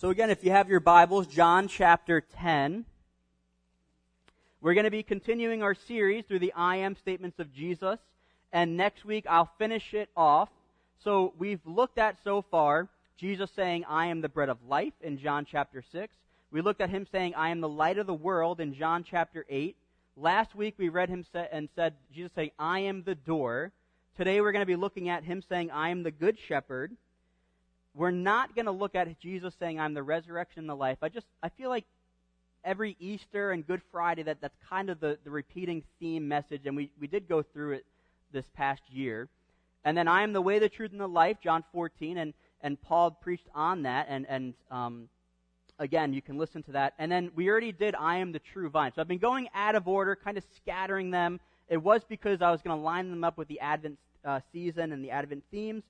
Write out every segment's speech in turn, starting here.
So again, if you have your Bibles, John chapter 10. We're going to be continuing our series through the I am statements of Jesus. And next week I'll finish it off. So we've looked at so far Jesus saying, I am the bread of life in John chapter 6. We looked at him saying, I am the light of the world in John chapter 8. Last week we read him say, and said, Jesus saying, I am the door. Today we're going to be looking at him saying, I am the good shepherd. We're not going to look at Jesus saying, I'm the resurrection and the life. I just, I feel like every Easter and Good Friday, that, that's kind of the, the repeating theme message, and we, we did go through it this past year. And then I am the way, the truth, and the life, John 14, and, and Paul preached on that, and, and um, again, you can listen to that. And then we already did I am the true vine. So I've been going out of order, kind of scattering them. It was because I was going to line them up with the Advent uh, season and the Advent themes,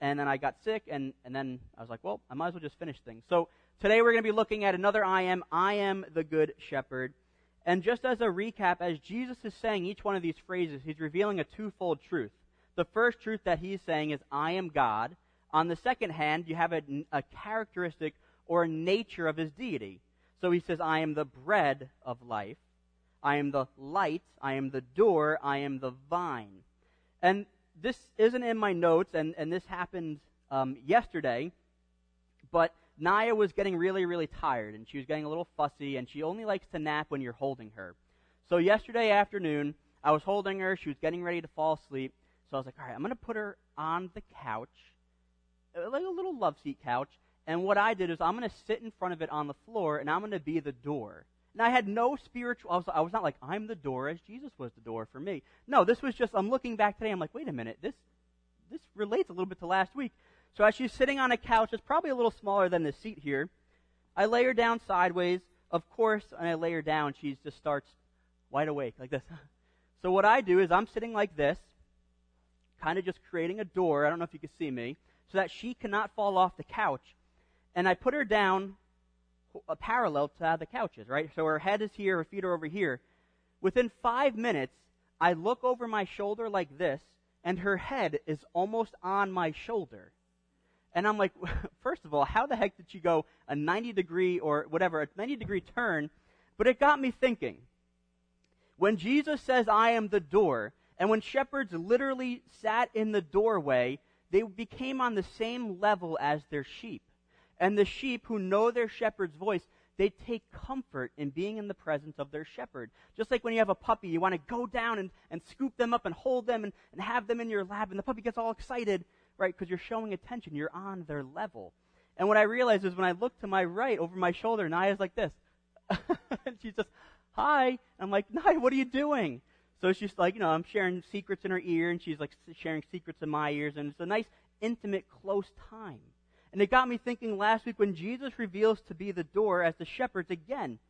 and then I got sick, and, and then I was like, well, I might as well just finish things. So today we're going to be looking at another I am. I am the good shepherd. And just as a recap, as Jesus is saying each one of these phrases, he's revealing a twofold truth. The first truth that he's saying is, I am God. On the second hand, you have a, a characteristic or a nature of his deity. So he says, I am the bread of life. I am the light. I am the door. I am the vine. And this isn't in my notes, and, and this happened um, yesterday, but Naya was getting really, really tired, and she was getting a little fussy, and she only likes to nap when you're holding her. So yesterday afternoon, I was holding her. She was getting ready to fall asleep. So I was like, all right, I'm going to put her on the couch, uh, like a little love seat couch. And what I did is I'm going to sit in front of it on the floor, and I'm going to be the door. And I had no spiritual, I was, I was not like, I'm the door as Jesus was the door for me. No, this was just, I'm looking back today, I'm like, wait a minute, this, this relates a little bit to last week. So as she's sitting on a couch, it's probably a little smaller than the seat here. I lay her down sideways. Of course, and I lay her down, she just starts wide awake like this. so what I do is I'm sitting like this, kind of just creating a door. I don't know if you can see me, so that she cannot fall off the couch. And I put her down parallel to the couches, right? So her head is here, her feet are over here. Within five minutes, I look over my shoulder like this, and her head is almost on my shoulder. And I'm like, first of all, how the heck did she go a 90 degree or whatever, a 90 degree turn? But it got me thinking. When Jesus says, I am the door, and when shepherds literally sat in the doorway, they became on the same level as their sheep. And the sheep who know their shepherd's voice, they take comfort in being in the presence of their shepherd. Just like when you have a puppy, you want to go down and, and scoop them up and hold them and, and have them in your lap, and the puppy gets all excited, right? Because you're showing attention. You're on their level. And what I realized is when I look to my right over my shoulder, Naya's like this. and she's just, hi. I'm like, Naya, what are you doing? So she's like, you know, I'm sharing secrets in her ear, and she's like sharing secrets in my ears, and it's a nice, intimate, close time. And it got me thinking last week when Jesus reveals to be the door as the shepherds, again,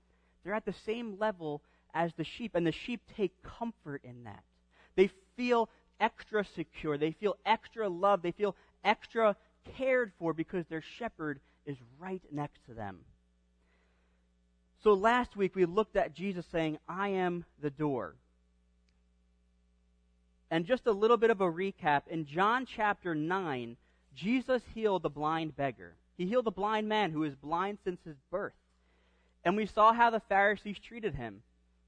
they're at the same level as the sheep, and the sheep take comfort in that. They feel extra secure. They feel extra loved. They feel extra cared for because their shepherd is right next to them. So last week we looked at Jesus saying, I am the door. And just a little bit of a recap. In John chapter 9, Jesus healed the blind beggar. He healed the blind man who was blind since his birth. And we saw how the Pharisees treated him.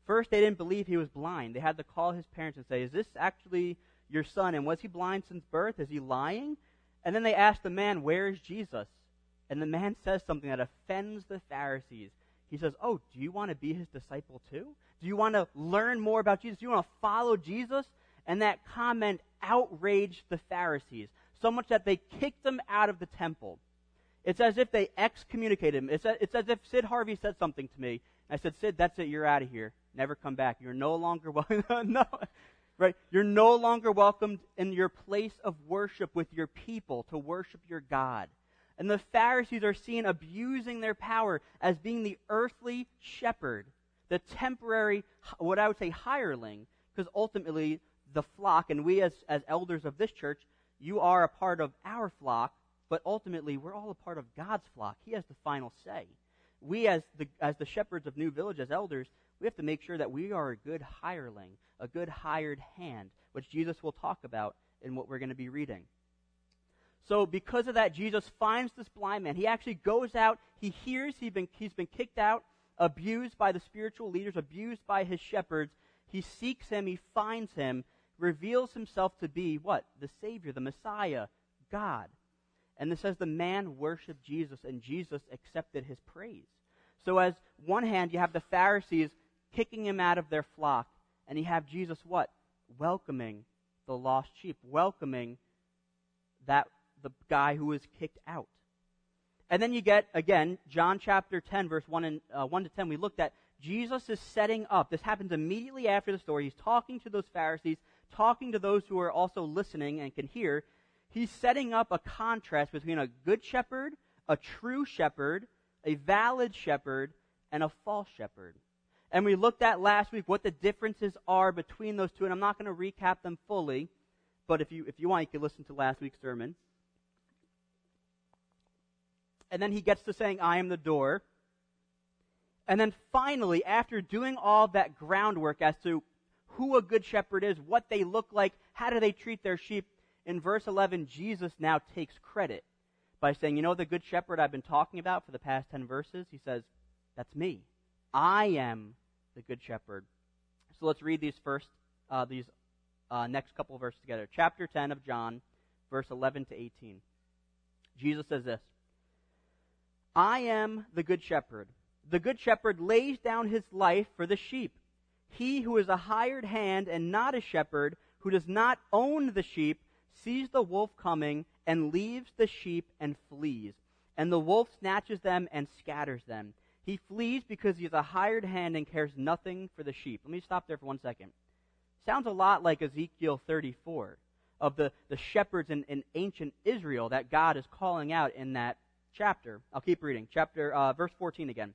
First, they didn't believe he was blind. They had to call his parents and say, Is this actually your son? And was he blind since birth? Is he lying? And then they asked the man, Where is Jesus? And the man says something that offends the Pharisees. He says, Oh, do you want to be his disciple too? Do you want to learn more about Jesus? Do you want to follow Jesus? And that comment outraged the Pharisees so much that they kicked him out of the temple. It's as if they excommunicated him. It's, a, it's as if Sid Harvey said something to me. I said, Sid, that's it. You're out of here. Never come back. You're no longer welcome. no, right? You're no longer welcomed in your place of worship with your people to worship your God. And the Pharisees are seen abusing their power as being the earthly shepherd, the temporary, what I would say, hireling, because ultimately the flock, and we as, as elders of this church, you are a part of our flock, but ultimately we're all a part of God's flock. He has the final say. We, as the, as the shepherds of New Village, as elders, we have to make sure that we are a good hireling, a good hired hand, which Jesus will talk about in what we're going to be reading. So, because of that, Jesus finds this blind man. He actually goes out, he hears he's been, he's been kicked out, abused by the spiritual leaders, abused by his shepherds. He seeks him, he finds him, reveals himself to be what? The Savior, the Messiah, God. And this says the man worshiped Jesus, and Jesus accepted his praise. So, as one hand, you have the Pharisees kicking him out of their flock, and you have Jesus what? Welcoming the lost sheep, welcoming that the guy who was kicked out. And then you get, again, John chapter 10, verse 1, and, uh, 1 to 10. We looked at Jesus is setting up. This happens immediately after the story. He's talking to those Pharisees, talking to those who are also listening and can hear. He's setting up a contrast between a good shepherd, a true shepherd, a valid shepherd, and a false shepherd. And we looked at last week what the differences are between those two, and I'm not going to recap them fully, but if you, if you want, you can listen to last week's sermon. And then he gets to saying, I am the door. And then finally, after doing all that groundwork as to who a good shepherd is, what they look like, how do they treat their sheep, in verse 11, Jesus now takes credit by saying, You know the good shepherd I've been talking about for the past 10 verses? He says, That's me. I am the good shepherd. So let's read these first, uh, these uh, next couple of verses together. Chapter 10 of John, verse 11 to 18. Jesus says this I am the good shepherd. The good shepherd lays down his life for the sheep. He who is a hired hand and not a shepherd, who does not own the sheep, sees the wolf coming and leaves the sheep and flees. And the wolf snatches them and scatters them. He flees because he is a hired hand and cares nothing for the sheep. Let me stop there for one second. Sounds a lot like Ezekiel 34 of the, the shepherds in, in ancient Israel that God is calling out in that chapter. I'll keep reading. Chapter, uh, verse 14 again.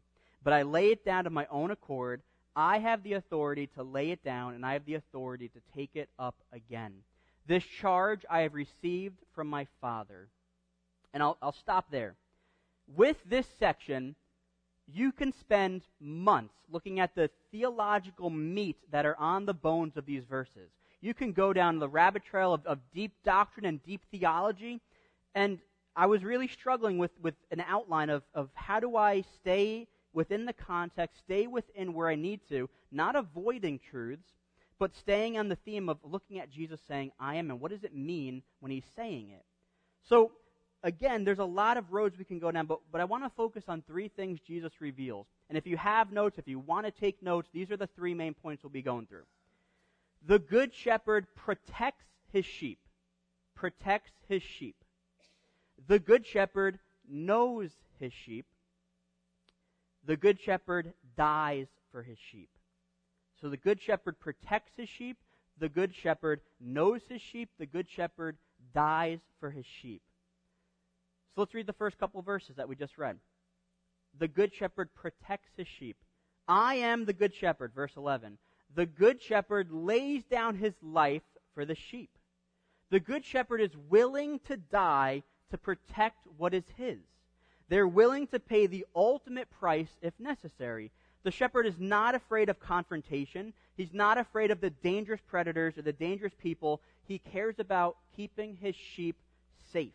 but I lay it down of my own accord. I have the authority to lay it down, and I have the authority to take it up again. This charge I have received from my Father. And I'll, I'll stop there. With this section, you can spend months looking at the theological meat that are on the bones of these verses. You can go down the rabbit trail of, of deep doctrine and deep theology, and I was really struggling with, with an outline of, of how do I stay within the context, stay within where I need to, not avoiding truths, but staying on the theme of looking at Jesus saying, I am, and what does it mean when he's saying it? So, again, there's a lot of roads we can go down, but, but I want to focus on three things Jesus reveals. And if you have notes, if you want to take notes, these are the three main points we'll be going through. The good shepherd protects his sheep. Protects his sheep. The good shepherd knows his sheep. The good shepherd dies for his sheep. So the good shepherd protects his sheep. The good shepherd knows his sheep. The good shepherd dies for his sheep. So let's read the first couple verses that we just read. The good shepherd protects his sheep. I am the good shepherd, verse 11. The good shepherd lays down his life for the sheep. The good shepherd is willing to die to protect what is his. They're willing to pay the ultimate price if necessary. The shepherd is not afraid of confrontation. He's not afraid of the dangerous predators or the dangerous people. He cares about keeping his sheep safe.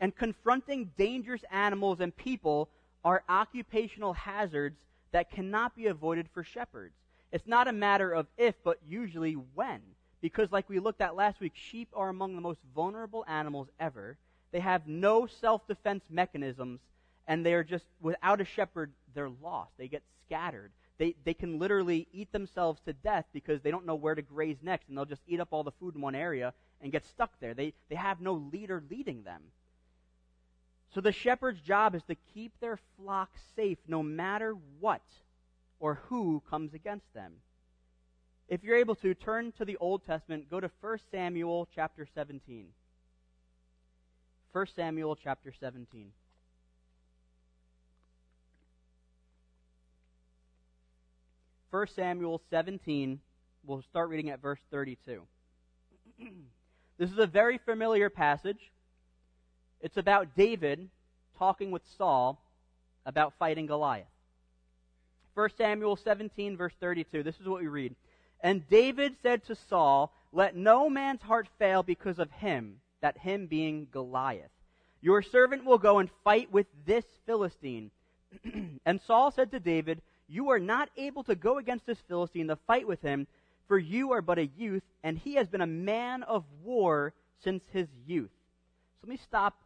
And confronting dangerous animals and people are occupational hazards that cannot be avoided for shepherds. It's not a matter of if, but usually when. Because, like we looked at last week, sheep are among the most vulnerable animals ever. They have no self defense mechanisms, and they're just, without a shepherd, they're lost. They get scattered. They, they can literally eat themselves to death because they don't know where to graze next, and they'll just eat up all the food in one area and get stuck there. They, they have no leader leading them. So the shepherd's job is to keep their flock safe no matter what or who comes against them. If you're able to, turn to the Old Testament, go to 1 Samuel chapter 17. 1 Samuel chapter 17. First Samuel 17, we'll start reading at verse 32. this is a very familiar passage. It's about David talking with Saul about fighting Goliath. 1 Samuel 17, verse 32. This is what we read. And David said to Saul, Let no man's heart fail because of him, that him being Goliath. Your servant will go and fight with this Philistine. and Saul said to David, You are not able to go against this Philistine to fight with him, for you are but a youth, and he has been a man of war since his youth. So let me stop.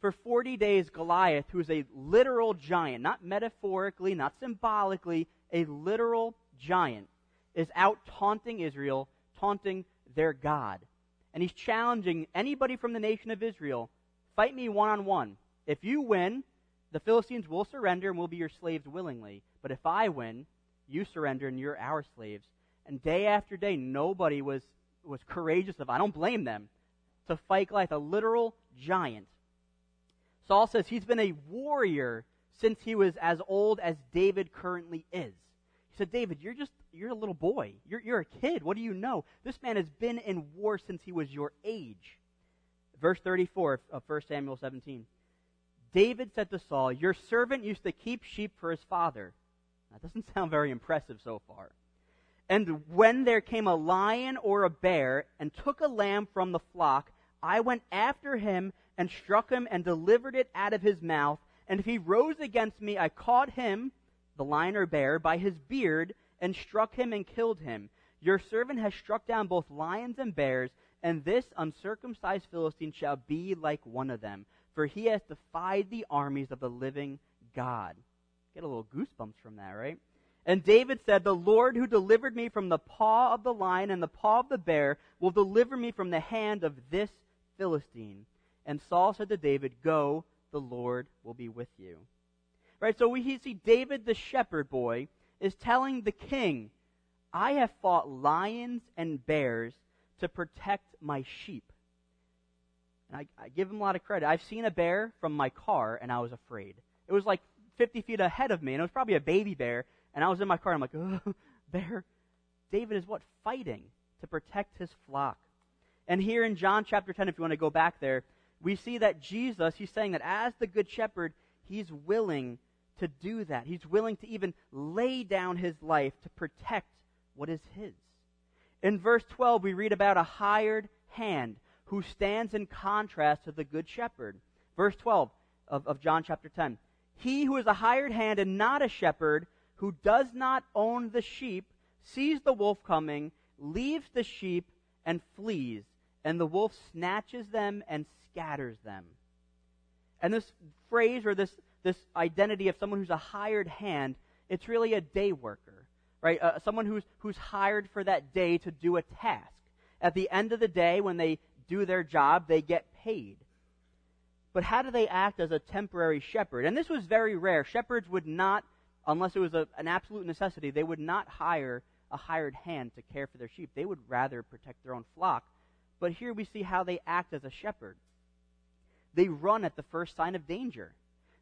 For 40 days, Goliath, who is a literal giant, not metaphorically, not symbolically, a literal giant, is out taunting Israel, taunting their God. And he's challenging anybody from the nation of Israel fight me one on one. If you win, the Philistines will surrender and will be your slaves willingly. But if I win, you surrender and you're our slaves. And day after day, nobody was, was courageous enough, I don't blame them, to fight Goliath, a literal giant. Saul says he's been a warrior since he was as old as David currently is. He said, David, you're just, you're a little boy. You're, you're a kid. What do you know? This man has been in war since he was your age. Verse 34 of 1 Samuel 17. David said to Saul, Your servant used to keep sheep for his father. That doesn't sound very impressive so far. And when there came a lion or a bear and took a lamb from the flock, I went after him and struck him and delivered it out of his mouth. And if he rose against me, I caught him the lion or bear, by his beard, and struck him and killed him. Your servant has struck down both lions and bears, and this uncircumcised Philistine shall be like one of them, for he has defied the armies of the living God. Get a little goosebumps from that, right? And David said, The Lord who delivered me from the paw of the lion and the paw of the bear will deliver me from the hand of this Philistine. And Saul said to David, Go, the Lord will be with you. Right? So we see David the shepherd boy is telling the king, I have fought lions and bears to protect my sheep. And I, I, give him a lot of credit. I've seen a bear from my car and I was afraid. It was like 50 feet ahead of me and it was probably a baby bear and I was in my car and I'm like, oh, bear. David is what? Fighting to protect his flock. And here in John chapter 10, if you want to go back there, we see that Jesus, he's saying that as the good shepherd, he's willing to do that. He's willing to even lay down his life to protect what is his. In verse 12, we read about a hired hand who stands in contrast to the good shepherd. Verse 12 of, of John chapter 10. He who is a hired hand and not a shepherd, who does not own the sheep, sees the wolf coming, leaves the sheep, and flees, and the wolf snatches them and scatters them. And this phrase or this this identity of someone who's a hired hand, it's really a day worker, right? Uh, someone who's, who's hired for that day to do a task. At the end of the day, when they do their job, they get paid. But how do they act as a temporary shepherd? And this was very rare. Shepherds would not, unless it was a, an absolute necessity, they would not hire a hired hand to care for their sheep. They would rather protect their own flock. But here we see how they act as a shepherd. They run at the first sign of danger.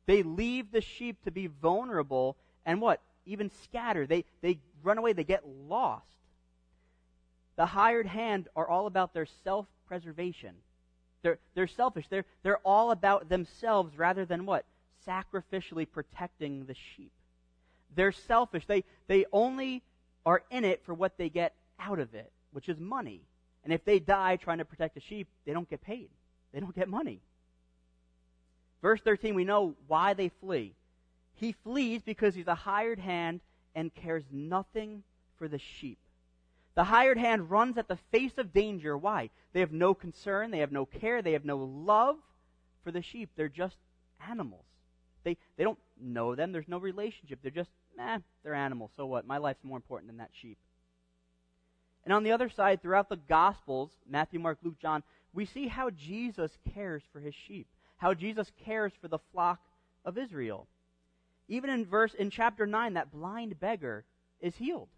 They leave the sheep to be vulnerable and what? Even scatter. They, they run away. They get lost. The hired hand are all about their self preservation. They're, they're selfish. They're, they're all about themselves rather than what? Sacrificially protecting the sheep. They're selfish. They, they only are in it for what they get out of it, which is money. And if they die trying to protect the sheep, they don't get paid. They don't get money. Verse 13, we know why they flee. He flees because he's a hired hand and cares nothing for the sheep. The hired hand runs at the face of danger. Why? They have no concern, they have no care, they have no love for the sheep. They're just animals. They, they don't know them, there's no relationship. They're just, eh, they're animals. So what? My life's more important than that sheep. And on the other side, throughout the Gospels, Matthew, Mark, Luke, John, we see how Jesus cares for his sheep how Jesus cares for the flock of Israel. Even in verse in chapter 9 that blind beggar is healed.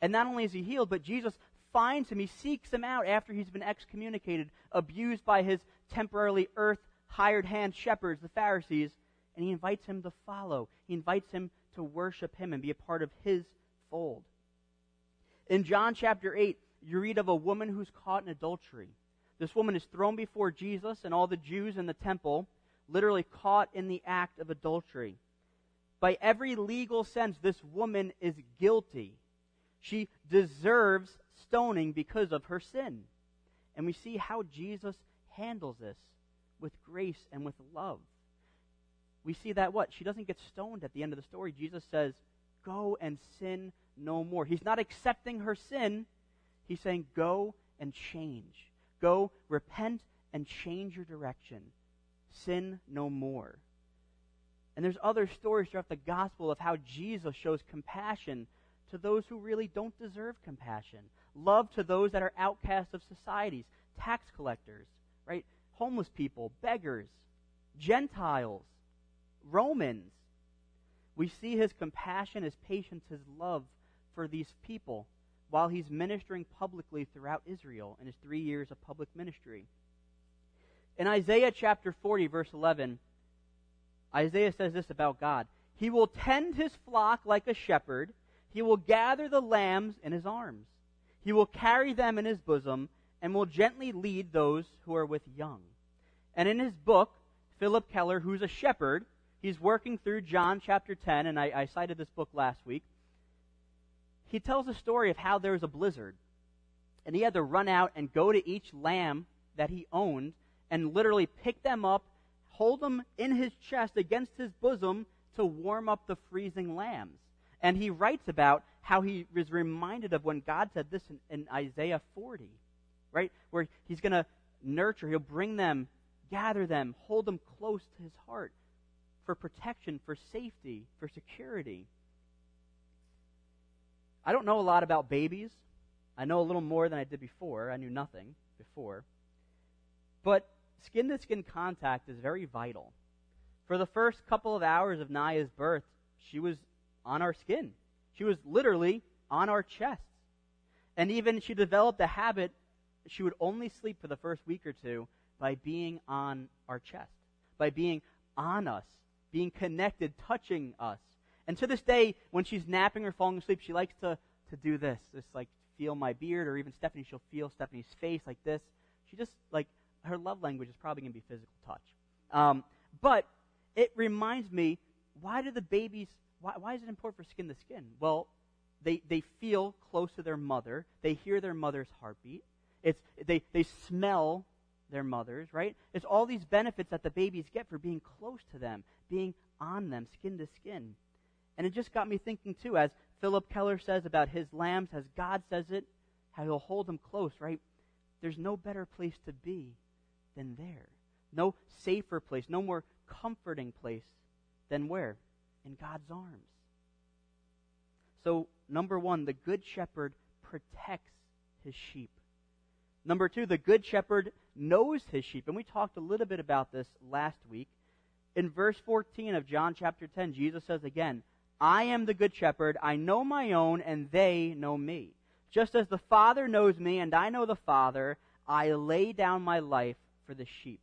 And not only is he healed, but Jesus finds him, he seeks him out after he's been excommunicated, abused by his temporarily earth hired hand shepherds, the Pharisees, and he invites him to follow. He invites him to worship him and be a part of his fold. In John chapter 8, you read of a woman who's caught in adultery. This woman is thrown before Jesus and all the Jews in the temple, literally caught in the act of adultery. By every legal sense, this woman is guilty. She deserves stoning because of her sin. And we see how Jesus handles this with grace and with love. We see that what? She doesn't get stoned at the end of the story. Jesus says, Go and sin no more. He's not accepting her sin. He's saying, Go and change. Go, repent, and change your direction. Sin no more. And there's other stories throughout the gospel of how Jesus shows compassion to those who really don't deserve compassion, love to those that are outcasts of societies, tax collectors, right? Homeless people, beggars, Gentiles, Romans. We see his compassion, his patience, his love for these people while he's ministering publicly throughout Israel in his three years of public ministry. In Isaiah chapter 40, verse 11, Isaiah says this about God He will tend his flock like a shepherd, he will gather the lambs in his arms, he will carry them in his bosom, and will gently lead those who are with young. And in his book, Phillip Keller, who's a shepherd, he's working through John chapter 10, and I, I cited this book last week he tells a story of how there was a blizzard. And he had to run out and go to each lamb that he owned and literally pick them up, hold them in his chest against his bosom to warm up the freezing lambs. And he writes about how he was reminded of when God said this in, in Isaiah 40, right? Where he's going to nurture, he'll bring them, gather them, hold them close to his heart for protection, for safety, for security. I don't know a lot about babies. I know a little more than I did before. I knew nothing before. But skin to skin contact is very vital. For the first couple of hours of Naya's birth, she was on our skin. She was literally on our chests. And even she developed a habit, she would only sleep for the first week or two by being on our chest, by being on us, being connected, touching us. And to this day, when she's napping or falling asleep, she likes to, to do this. Just like feel my beard, or even Stephanie, she'll feel Stephanie's face like this. She just, like, her love language is probably going to be physical touch. Um, but it reminds me, why do the babies, why, why is it important for skin to skin? Well, they, they feel close to their mother. They hear their mother's heartbeat. It's, they, they smell their mothers, right? It's all these benefits that the babies get for being close to them, being on them, skin to skin. And it just got me thinking, too, as Phillip Keller says about his lambs, as God says it, how he'll hold them close, right? There's no better place to be than there. No safer place, no more comforting place than where? In God's arms. So, number one, the Good Shepherd protects his sheep. Number two, the Good Shepherd knows his sheep. And we talked a little bit about this last week. In verse 14 of John chapter 10, Jesus says again, I am the good shepherd. I know my own, and they know me. Just as the Father knows me, and I know the Father, I lay down my life for the sheep.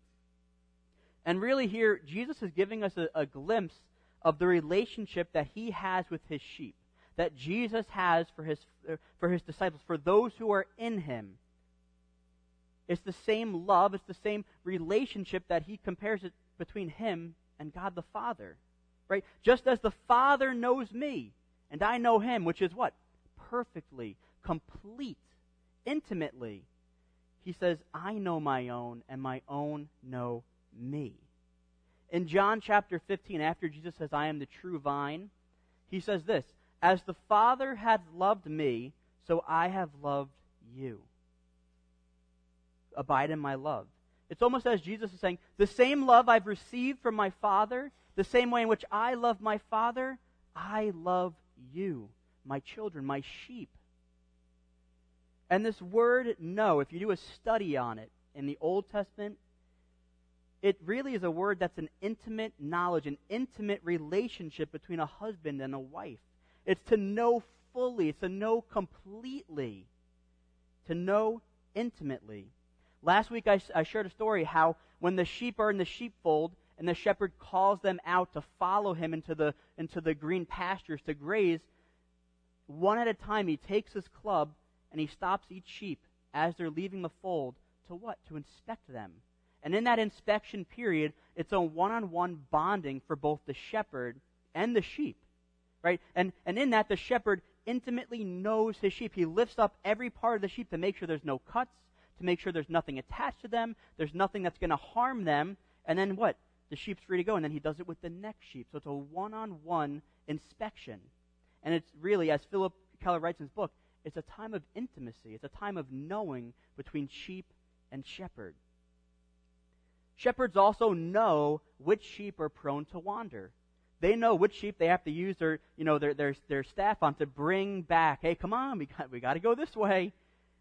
And really, here, Jesus is giving us a, a glimpse of the relationship that he has with his sheep, that Jesus has for his, for his disciples, for those who are in him. It's the same love, it's the same relationship that he compares it between him and God the Father. Right? Just as the Father knows me, and I know him, which is what? Perfectly, complete, intimately. He says, I know my own, and my own know me. In John chapter 15, after Jesus says, I am the true vine, he says this As the Father hath loved me, so I have loved you. Abide in my love. It's almost as Jesus is saying, The same love I've received from my Father, the same way in which I love my Father, I love you, my children, my sheep. And this word know, if you do a study on it in the Old Testament, it really is a word that's an intimate knowledge, an intimate relationship between a husband and a wife. It's to know fully, it's to know completely, to know intimately. Last week I, I shared a story how when the sheep are in the sheepfold and the shepherd calls them out to follow him into the, into the green pastures to graze, one at a time he takes his club and he stops each sheep as they're leaving the fold to what? To inspect them. And in that inspection period, it's a one on one bonding for both the shepherd and the sheep. Right? And, and in that, the shepherd intimately knows his sheep. He lifts up every part of the sheep to make sure there's no cuts, to make sure there's nothing attached to them, there's nothing that's going to harm them. And then what? The sheep's free to go. And then he does it with the next sheep. So it's a one on one inspection. And it's really, as Phillip Keller writes in his book, it's a time of intimacy. It's a time of knowing between sheep and shepherd. Shepherds also know which sheep are prone to wander. They know which sheep they have to use their, you know, their, their, their staff on to bring back. Hey, come on, we got, we got to go this way.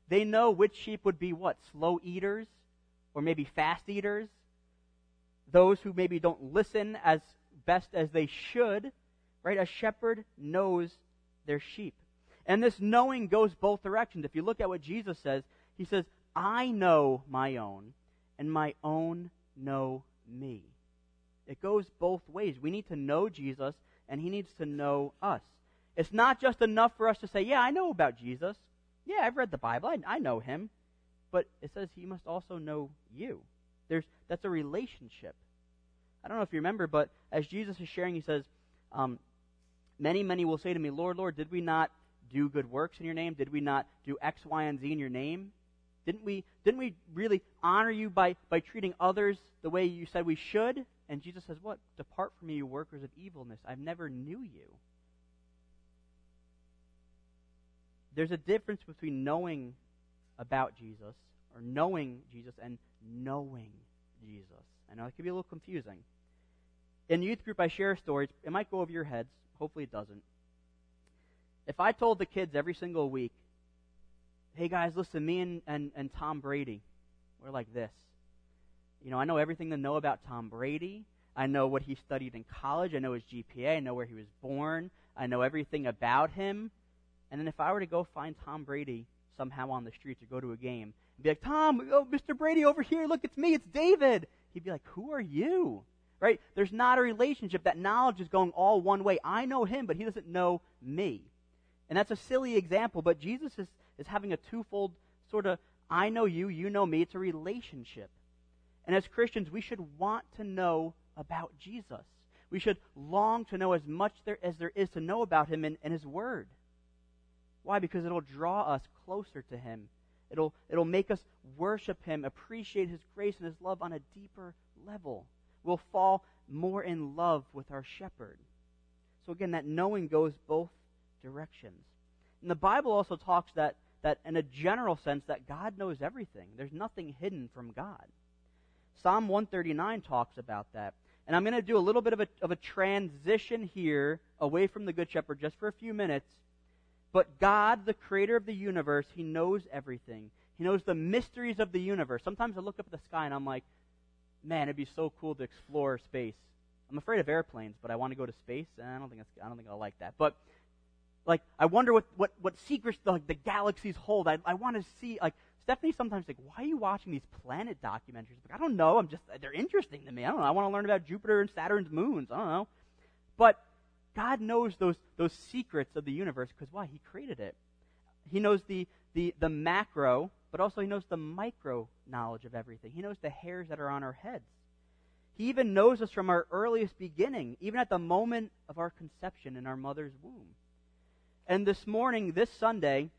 They know which sheep would be what? Slow eaters? Or maybe fast eaters? Those who maybe don't listen as best as they should, right? A shepherd knows their sheep. And this knowing goes both directions. If you look at what Jesus says, he says, I know my own, and my own know me. It goes both ways. We need to know Jesus, and he needs to know us. It's not just enough for us to say, Yeah, I know about Jesus. Yeah, I've read the Bible. I, I know him. But it says he must also know you. There's, that's a relationship. I don't know if you remember, but as Jesus is sharing, he says, um, Many, many will say to me, Lord, Lord, did we not do good works in your name? Did we not do X, Y, and Z in your name? Didn't we, didn't we really honor you by, by treating others the way you said we should? And Jesus says, What? Depart from me, you workers of evilness. I've never knew you. There's a difference between knowing about Jesus or knowing Jesus and knowing Jesus. I know it can be a little confusing. In youth group, I share stories. It might go over your heads. Hopefully, it doesn't. If I told the kids every single week, hey guys, listen, me and, and, and Tom Brady, we're like this. You know, I know everything to know about Tom Brady. I know what he studied in college. I know his GPA. I know where he was born. I know everything about him. And then if I were to go find Tom Brady somehow on the streets or go to a game and be like, Tom, oh, Mr. Brady over here, look, it's me, it's David. He'd be like, who are you? Right? There's not a relationship. That knowledge is going all one way. I know him, but he doesn't know me. And that's a silly example, but Jesus is, is having a twofold sort of I know you, you know me. It's a relationship. And as Christians, we should want to know about Jesus. We should long to know as much there, as there is to know about him and, in his word. Why? Because it'll draw us closer to him. It'll, it'll make us worship him, appreciate his grace and his love on a deeper level. We'll fall more in love with our shepherd. So again, that knowing goes both directions. And the Bible also talks that, that in a general sense, that God knows everything. There's nothing hidden from God. Psalm 139 talks about that. And I'm going to do a little bit of a, of a transition here away from the Good Shepherd just for a few minutes. But God, the creator of the universe, He knows everything. He knows the mysteries of the universe. Sometimes I look up at the sky and I'm like, man, it'd be so cool to explore space. I'm afraid of airplanes, but I want to go to space, I don't think I don't think I'll like that. But like, I wonder what, what, what secrets the, like, the galaxies hold. I, I want to see, like, Stephanie sometimes like, why are you watching these planet documentaries? Like, I don't know. I'm just, they're interesting to me. I don't know. I want to learn about Jupiter and Saturn's moons. I don't know. But God knows those, those secrets of the universe because why? He created it. He knows the, the, the macro, but also he knows the micro knowledge of everything. He knows the hairs that are on our heads. He even knows us from our earliest beginning, even at the moment of our conception in our mother's womb. And this morning, this Sunday,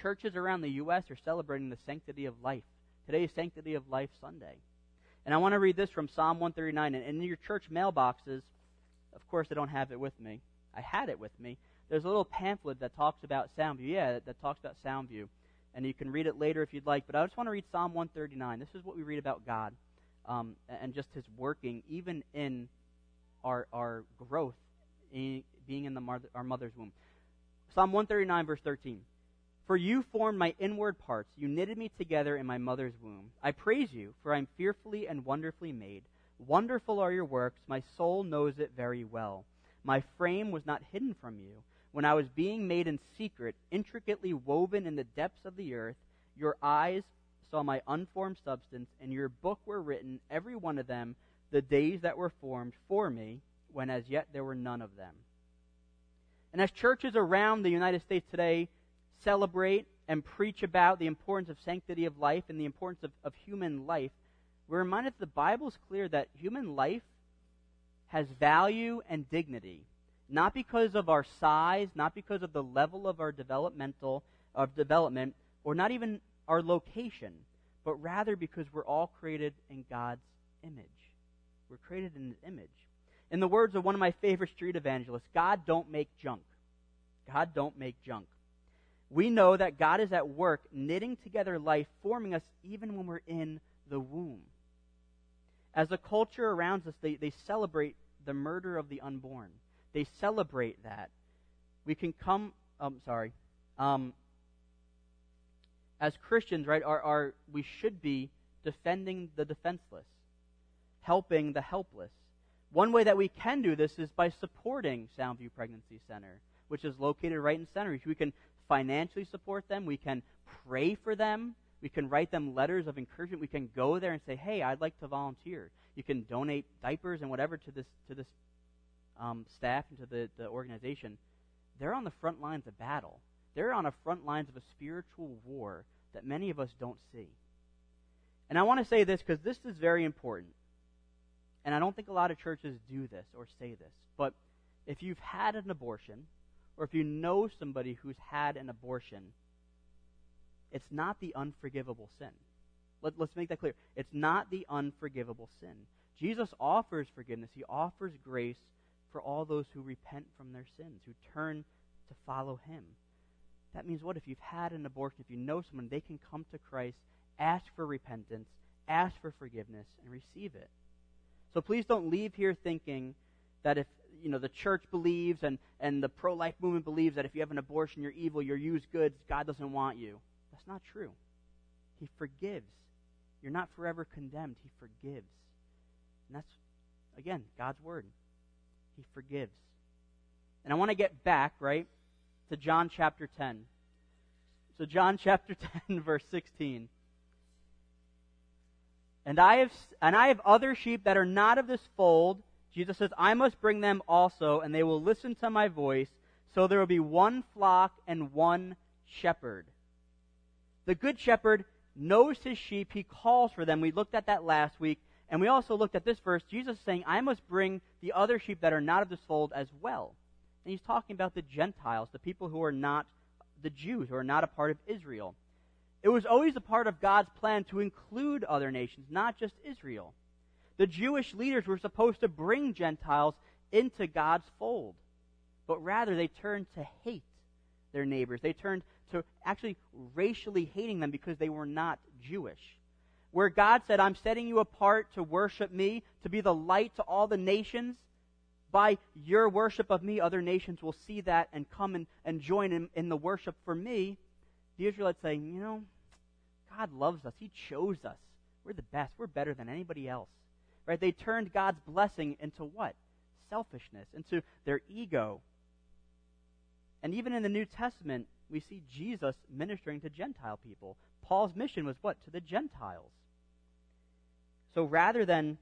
churches around the U.S. are celebrating the sanctity of life. Today is Sanctity of Life Sunday. And I want to read this from Psalm 139. And in your church mailboxes, of course, I don't have it with me. I had it with me. There's a little pamphlet that talks about Soundview. Yeah, that, that talks about Soundview. And you can read it later if you'd like. But I just want to read Psalm 139. This is what we read about God um, and just His working, even in our, our growth, in, being in the mother, our mother's womb. Psalm 139, verse 13. For you formed my inward parts. You knitted me together in my mother's womb. I praise you, for I am fearfully and wonderfully made. Wonderful are your works. My soul knows it very well. My frame was not hidden from you. When I was being made in secret, intricately woven in the depths of the earth, your eyes saw my unformed substance, and your book were written, every one of them, the days that were formed for me, when as yet there were none of them. And as churches around the United States today celebrate and preach about the importance of sanctity of life and the importance of, of human life, we're reminded that the Bible is clear that human life has value and dignity, not because of our size, not because of the level of our developmental of development, or not even our location, but rather because we're all created in God's image. We're created in His image. In the words of one of my favorite street evangelists, God don't make junk. God don't make junk. We know that God is at work knitting together life, forming us even when we're in the womb. As a culture around us, they, they celebrate the murder of the unborn. They celebrate that. We can come, I'm um, sorry, um, as Christians, right, are, are we should be defending the defenseless, helping the helpless. One way that we can do this is by supporting Soundview Pregnancy Center, which is located right in Center. We can financially support them, we can pray for them, we can write them letters of encouragement, we can go there and say, "Hey, I'd like to volunteer." You can donate diapers and whatever to this to this um, staff and to the, the organization. They're on the front lines of battle. They're on the front lines of a spiritual war that many of us don't see. And I want to say this because this is very important. And I don't think a lot of churches do this or say this. But if you've had an abortion, or if you know somebody who's had an abortion, it's not the unforgivable sin. Let, us make that clear. It's not the unforgivable sin. Jesus offers forgiveness, He offers grace for all those who repent from their sins, who turn to follow Him. That means what? If you've had an abortion, if you know someone, they can come to Christ, ask for repentance, ask for forgiveness, and receive it. So please don't leave here thinking that if you know the church believes and, and the pro life movement believes that if you have an abortion, you're evil, you're used goods, God doesn't want you. That's not true. He forgives. You're not forever condemned. He forgives. And that's, again, God's word. He forgives. And I want to get back, right, to John chapter 10. So, John chapter 10, verse 16. And I have, and I have other sheep that are not of this fold. Jesus says, I must bring them also, and they will listen to my voice. So there will be one flock and one shepherd. The good shepherd knows his sheep. He calls for them. We looked at that last week. And we also looked at this verse. Jesus saying, I must bring the other sheep that are not of this fold as well. And he's talking about the Gentiles, the people who are not the Jews, who are not a part of Israel. It was always a part of God's plan to include other nations, not just Israel. The Jewish leaders were supposed to bring Gentiles into God's fold, but rather they turned to hate their neighbors. They turned to actually racially hating them because they were not Jewish. Where God said, I'm setting you apart to worship me, to be the light to all the nations, by your worship of me, other nations will see that and come and, and join in, in the worship for me. The Israelites saying, you know, God loves us. He chose us. We're the best. We're better than anybody else. Right? They turned God's blessing into what? Selfishness, into their ego. And even in the New Testament, we see Jesus ministering to Gentile people. Paul's mission was what? To the Gentiles. So rather than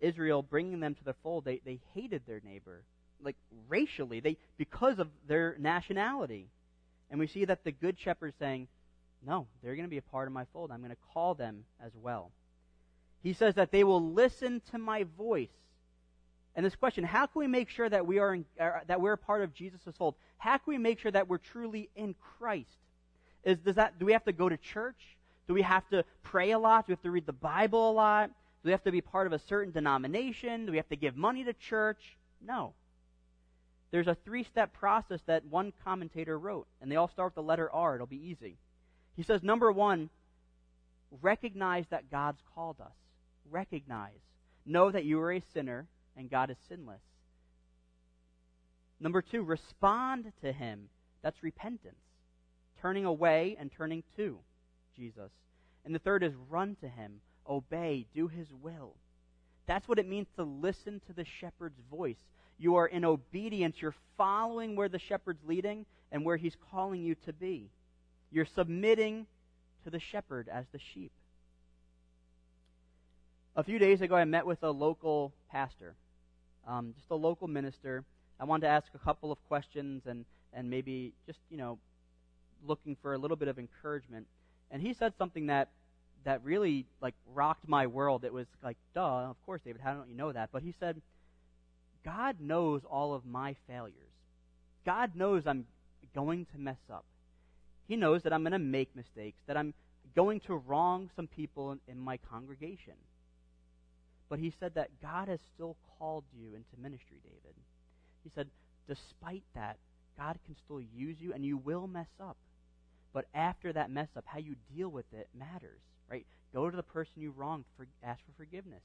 Israel bringing them to the fold, they, they hated their neighbor, like racially, they because of their nationality. And we see that the good shepherd saying, No, they're going to be a part of my fold. I'm going to call them as well. He says that they will listen to my voice. And this question, how can we make sure that we are in, uh, that we're part of Jesus' fold? How can we make sure that we're truly in Christ? Is does that do we have to go to church? Do we have to pray a lot? Do we have to read the Bible a lot? Do we have to be part of a certain denomination? Do we have to give money to church? No. There's a three step process that one commentator wrote, and they all start with the letter R. It'll be easy. He says, number one, recognize that God's called us. Recognize. Know that you are a sinner and God is sinless. Number two, respond to Him. That's repentance. Turning away and turning to Jesus. And the third is run to Him obey, do his will. That's what it means to listen to the shepherd's voice. You are in obedience. You're following where the shepherd's leading and where he's calling you to be. You're submitting to the shepherd as the sheep. A few days ago, I met with a local pastor, um, just a local minister. I wanted to ask a couple of questions and, and maybe just, you know, looking for a little bit of encouragement. And he said something that, that really, like, rocked my world. It was like, duh, of course, David, how don't you know that? But he said, God knows all of my failures. God knows I'm going to mess up. He knows that I'm going to make mistakes, that I'm going to wrong some people in, in my congregation. But he said that God has still called you into ministry, David. He said, despite that, God can still use you and you will mess up. But after that mess up, how you deal with it matters, right? Go to the person you wronged, for, ask for forgiveness,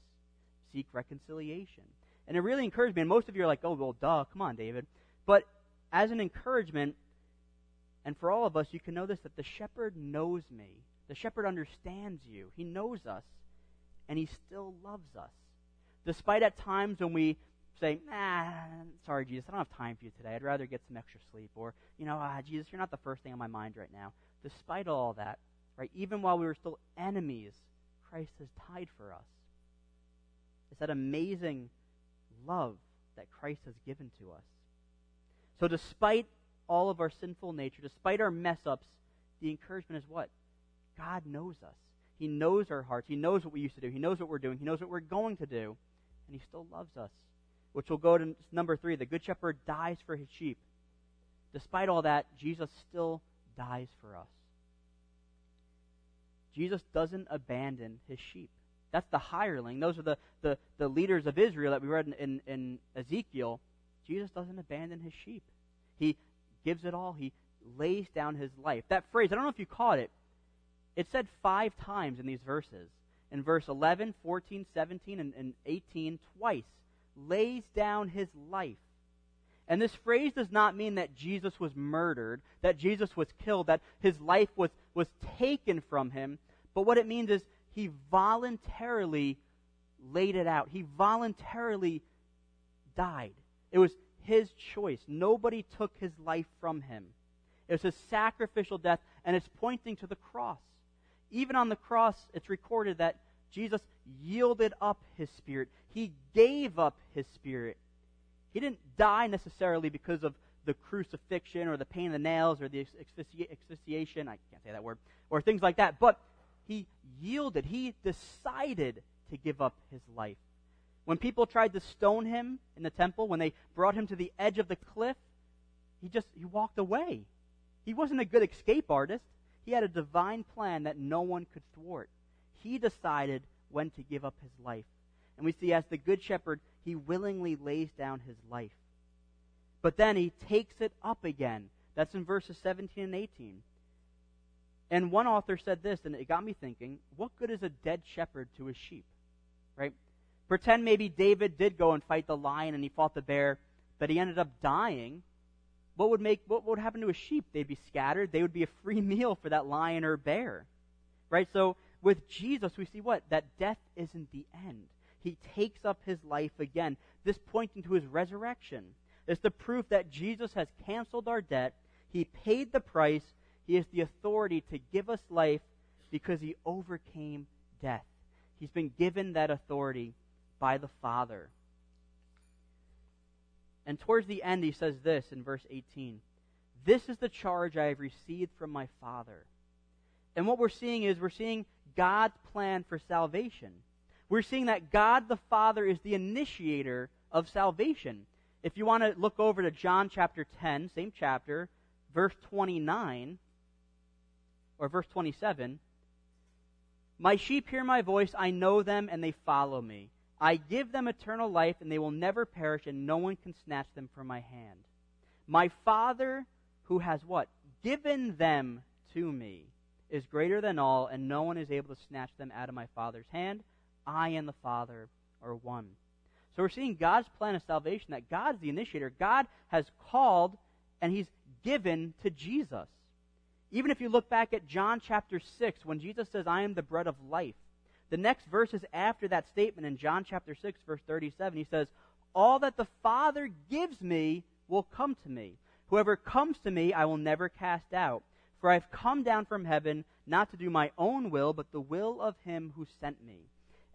seek reconciliation. And it really encouraged me. And most of you are like, oh, well, duh, come on, David. But as an encouragement, and for all of us, you can know this that the shepherd knows me. The shepherd understands you. He knows us and he still loves us. Despite at times when we say, nah, sorry, Jesus, I don't have time for you today. I'd rather get some extra sleep. Or, you know, ah, Jesus, you're not the first thing on my mind right now. Despite all that, right, even while we were still enemies, Christ has died for us. It's that amazing love that Christ has given to us. So, despite all of our sinful nature, despite our mess ups, the encouragement is what? God knows us. He knows our hearts. He knows what we used to do. He knows what we're doing. He knows what we're going to do. And He still loves us. Which will go to number three. The Good Shepherd dies for his sheep. Despite all that, Jesus still dies for us. Jesus doesn't abandon his sheep. That's the hireling. Those are the, the, the leaders of Israel that we read in, in, in Ezekiel. Jesus doesn't abandon his sheep. He gives it all. He lays down his life. That phrase, I don't know if you caught it, it's said five times in these verses. In verse 11, 14, 17, and, and 18, twice. Lays down his life. And this phrase does not mean that Jesus was murdered, that Jesus was killed, that his life was, was taken from him. But what it means is he voluntarily laid it out. He voluntarily died. It was his choice. Nobody took his life from him. It was his sacrificial death, and it's pointing to the cross. Even on the cross, it's recorded that Jesus yielded up his spirit. He gave up his spirit. He didn't die necessarily because of the crucifixion or the pain of the nails or the asphyxiation. I can't say that word. Or things like that. But he yielded. He decided to give up his life. When people tried to stone him in the temple, when they brought him to the edge of the cliff, he just he walked away. He wasn't a good escape artist. He had a divine plan that no one could thwart. He decided when to give up his life. And we see as the good shepherd, he willingly lays down his life. But then he takes it up again. That's in verses 17 and 18. And one author said this, and it got me thinking what good is a dead shepherd to his sheep? Right? Pretend maybe David did go and fight the lion and he fought the bear, but he ended up dying what would make what would happen to a sheep? They'd be scattered. They would be a free meal for that lion or bear. Right? So with Jesus we see what? That death isn't the end. He takes up his life again. This pointing to his resurrection. It's the proof that Jesus has canceled our debt. He paid the price. He has the authority to give us life because he overcame death. He's been given that authority by the Father. And towards the end, he says this in verse 18 This is the charge I have received from my Father. And what we're seeing is we're seeing God's plan for salvation. We're seeing that God the Father is the initiator of salvation. If you want to look over to John chapter 10, same chapter, verse 29, or verse 27, My sheep hear my voice, I know them, and they follow me. I give them eternal life, and they will never perish, and no one can snatch them from my hand. My Father, who has what? Given them to me, is greater than all, and no one is able to snatch them out of my Father's hand. I and the Father are one. So we're seeing God's plan of salvation, that God's the initiator. God has called, and He's given to Jesus. Even if you look back at John chapter 6, when Jesus says, I am the bread of life, the next verses after that statement in John chapter 6, verse 37, he says, All that the Father gives me will come to me. Whoever comes to me, I will never cast out. For I have come down from heaven not to do my own will, but the will of him who sent me.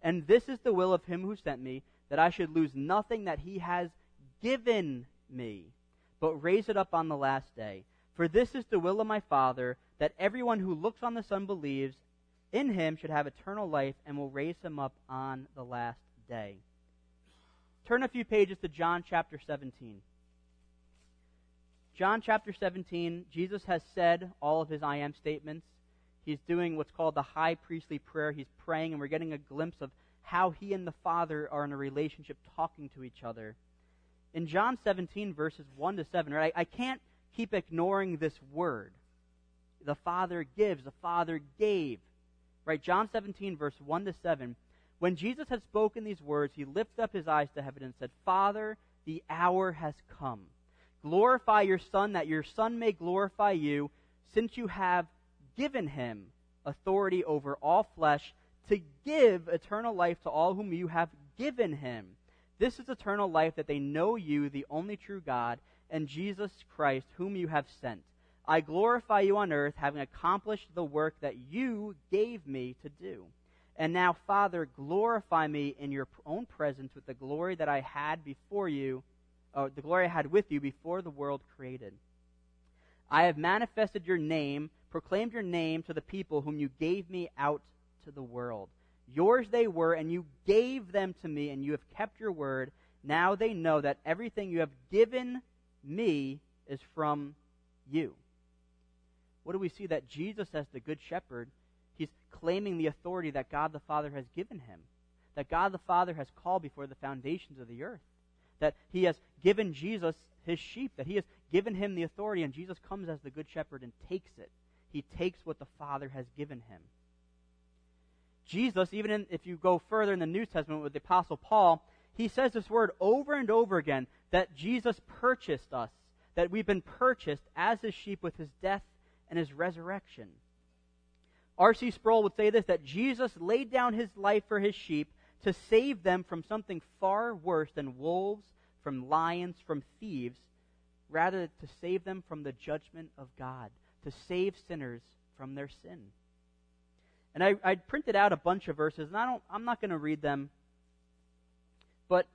And this is the will of him who sent me, that I should lose nothing that he has given me, but raise it up on the last day. For this is the will of my Father, that everyone who looks on the Son believes in him should have eternal life, and will raise him up on the last day. Turn a few pages to John chapter 17. John chapter 17, Jesus has said all of his I am statements. He's doing what's called the high priestly prayer. He's praying, and we're getting a glimpse of how he and the Father are in a relationship talking to each other. In John 17, verses 1 to 7, right, I, I can't keep ignoring this word. The Father gives, the Father gave. Right? John 17, verse 1 to 7. When Jesus had spoken these words, he lifted up his eyes to heaven and said, Father, the hour has come. Glorify your Son, that your Son may glorify you, since you have given him authority over all flesh to give eternal life to all whom you have given him. This is eternal life, that they know you, the only true God, and Jesus Christ, whom you have sent. I glorify you on earth, having accomplished the work that you gave me to do. And now, Father, glorify me in your own presence with the glory that I had before you, or the glory I had with you before the world created. I have manifested your name, proclaimed your name to the people whom you gave me out to the world. Yours they were, and you gave them to me, and you have kept your word. Now they know that everything you have given me is from you. What do we see? That Jesus, as the Good Shepherd, he's claiming the authority that God the Father has given him, that God the Father has called before the foundations of the earth, that he has given Jesus his sheep, that he has given him the authority, and Jesus comes as the Good Shepherd and takes it. He takes what the Father has given him. Jesus, even in, if you go further in the New Testament with the Apostle Paul, he says this word over and over again that Jesus purchased us, that we've been purchased as his sheep with his death and his resurrection. R.C. Sproul would say this that Jesus laid down his life for his sheep to save them from something far worse than wolves, from lions, from thieves, rather to save them from the judgment of God, to save sinners from their sin. And I, I printed out a bunch of verses, and I don't, I'm not going to read them. But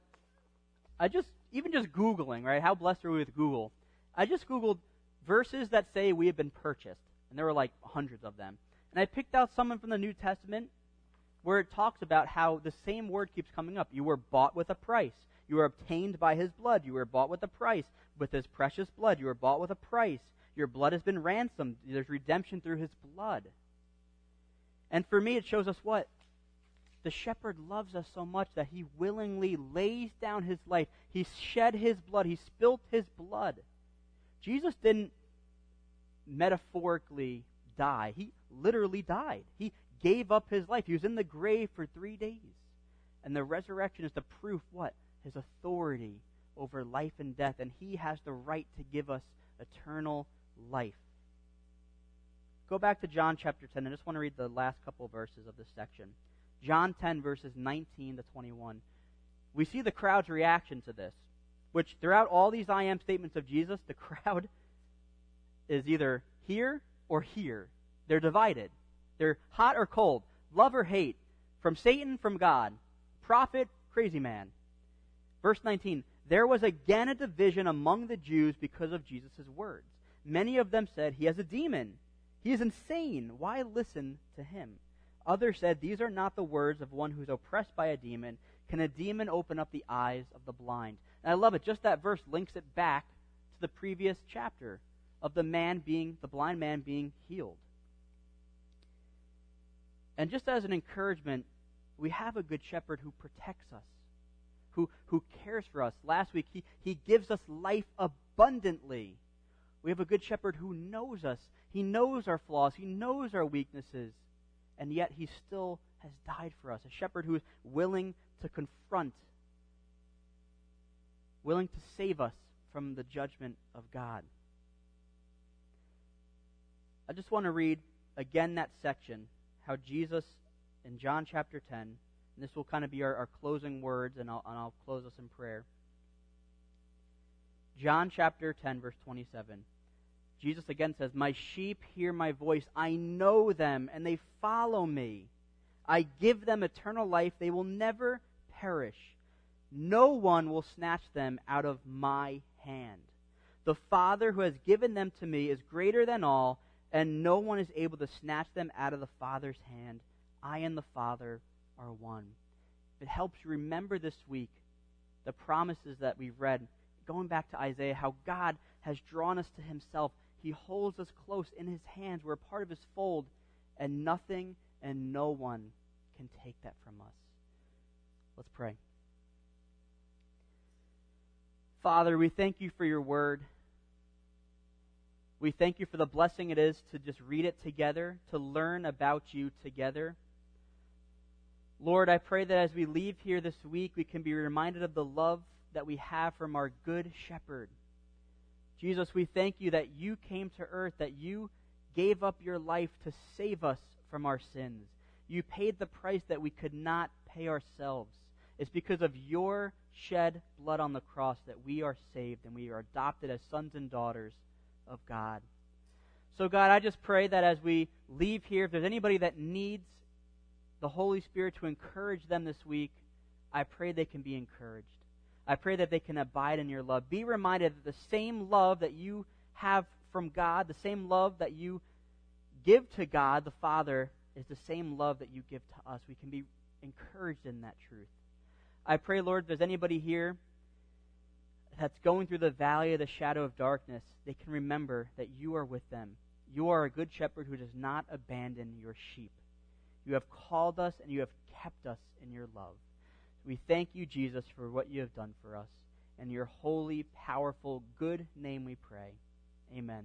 I just, even just Googling, right? How blessed are we with Google? I just Googled verses that say we have been purchased. And there were like hundreds of them. And I picked out some from the New Testament where it talks about how the same word keeps coming up. You were bought with a price. You were obtained by his blood. You were bought with a price. With his precious blood. You were bought with a price. Your blood has been ransomed. There's redemption through his blood. And for me, it shows us what? The shepherd loves us so much that he willingly lays down his life. He shed his blood. He spilt his blood. Jesus didn't metaphorically die. He literally died. He gave up his life. He was in the grave for three days. And the resurrection is the proof what? His authority over life and death. And he has the right to give us eternal life. Go back to John chapter 10. I just want to read the last couple verses of this section. John 10, verses 19 to 21. We see the crowd's reaction to this, which throughout all these I am statements of Jesus, the crowd is either here or here. They're divided. They're hot or cold, love or hate, from Satan, from God, prophet, crazy man. Verse 19 There was again a division among the Jews because of Jesus' words. Many of them said, He has a demon. He is insane. Why listen to him? Others said, These are not the words of one who's oppressed by a demon. Can a demon open up the eyes of the blind? And I love it. Just that verse links it back to the previous chapter of the man being, the blind man being healed. And just as an encouragement, we have a good shepherd who protects us, who, who cares for us. Last week, he, he gives us life abundantly. We have a good shepherd who knows us. He knows our flaws. He knows our weaknesses. And yet he still has died for us. A shepherd who is willing to confront, willing to save us from the judgment of God. I just want to read again that section, how Jesus in John chapter 10, and this will kind of be our, our closing words, and I'll, and I'll close us in prayer. John chapter 10, verse 27. Jesus again says, My sheep hear my voice. I know them, and they follow me. I give them eternal life. They will never perish. No one will snatch them out of my hand. The Father who has given them to me is greater than all, and no one is able to snatch them out of the Father's hand. I and the Father are one. It helps you remember this week the promises that we've read, going back to Isaiah, how God has drawn us to himself. He holds us close in his hands. We're part of his fold, and nothing and no one can take that from us. Let's pray. Father, we thank you for your word. We thank you for the blessing it is to just read it together, to learn about you together. Lord, I pray that as we leave here this week, we can be reminded of the love that we have from our good shepherd. Jesus, we thank you that you came to earth, that you gave up your life to save us from our sins. You paid the price that we could not pay ourselves. It's because of your shed blood on the cross that we are saved and we are adopted as sons and daughters of God. So, God, I just pray that as we leave here, if there's anybody that needs the Holy Spirit to encourage them this week, I pray they can be encouraged. I pray that they can abide in your love. Be reminded that the same love that you have from God, the same love that you give to God the Father, is the same love that you give to us. We can be encouraged in that truth. I pray, Lord, if there's anybody here that's going through the valley of the shadow of darkness, they can remember that you are with them. You are a good shepherd who does not abandon your sheep. You have called us and you have kept us in your love. We thank you, Jesus, for what you have done for us. In your holy, powerful, good name we pray. Amen.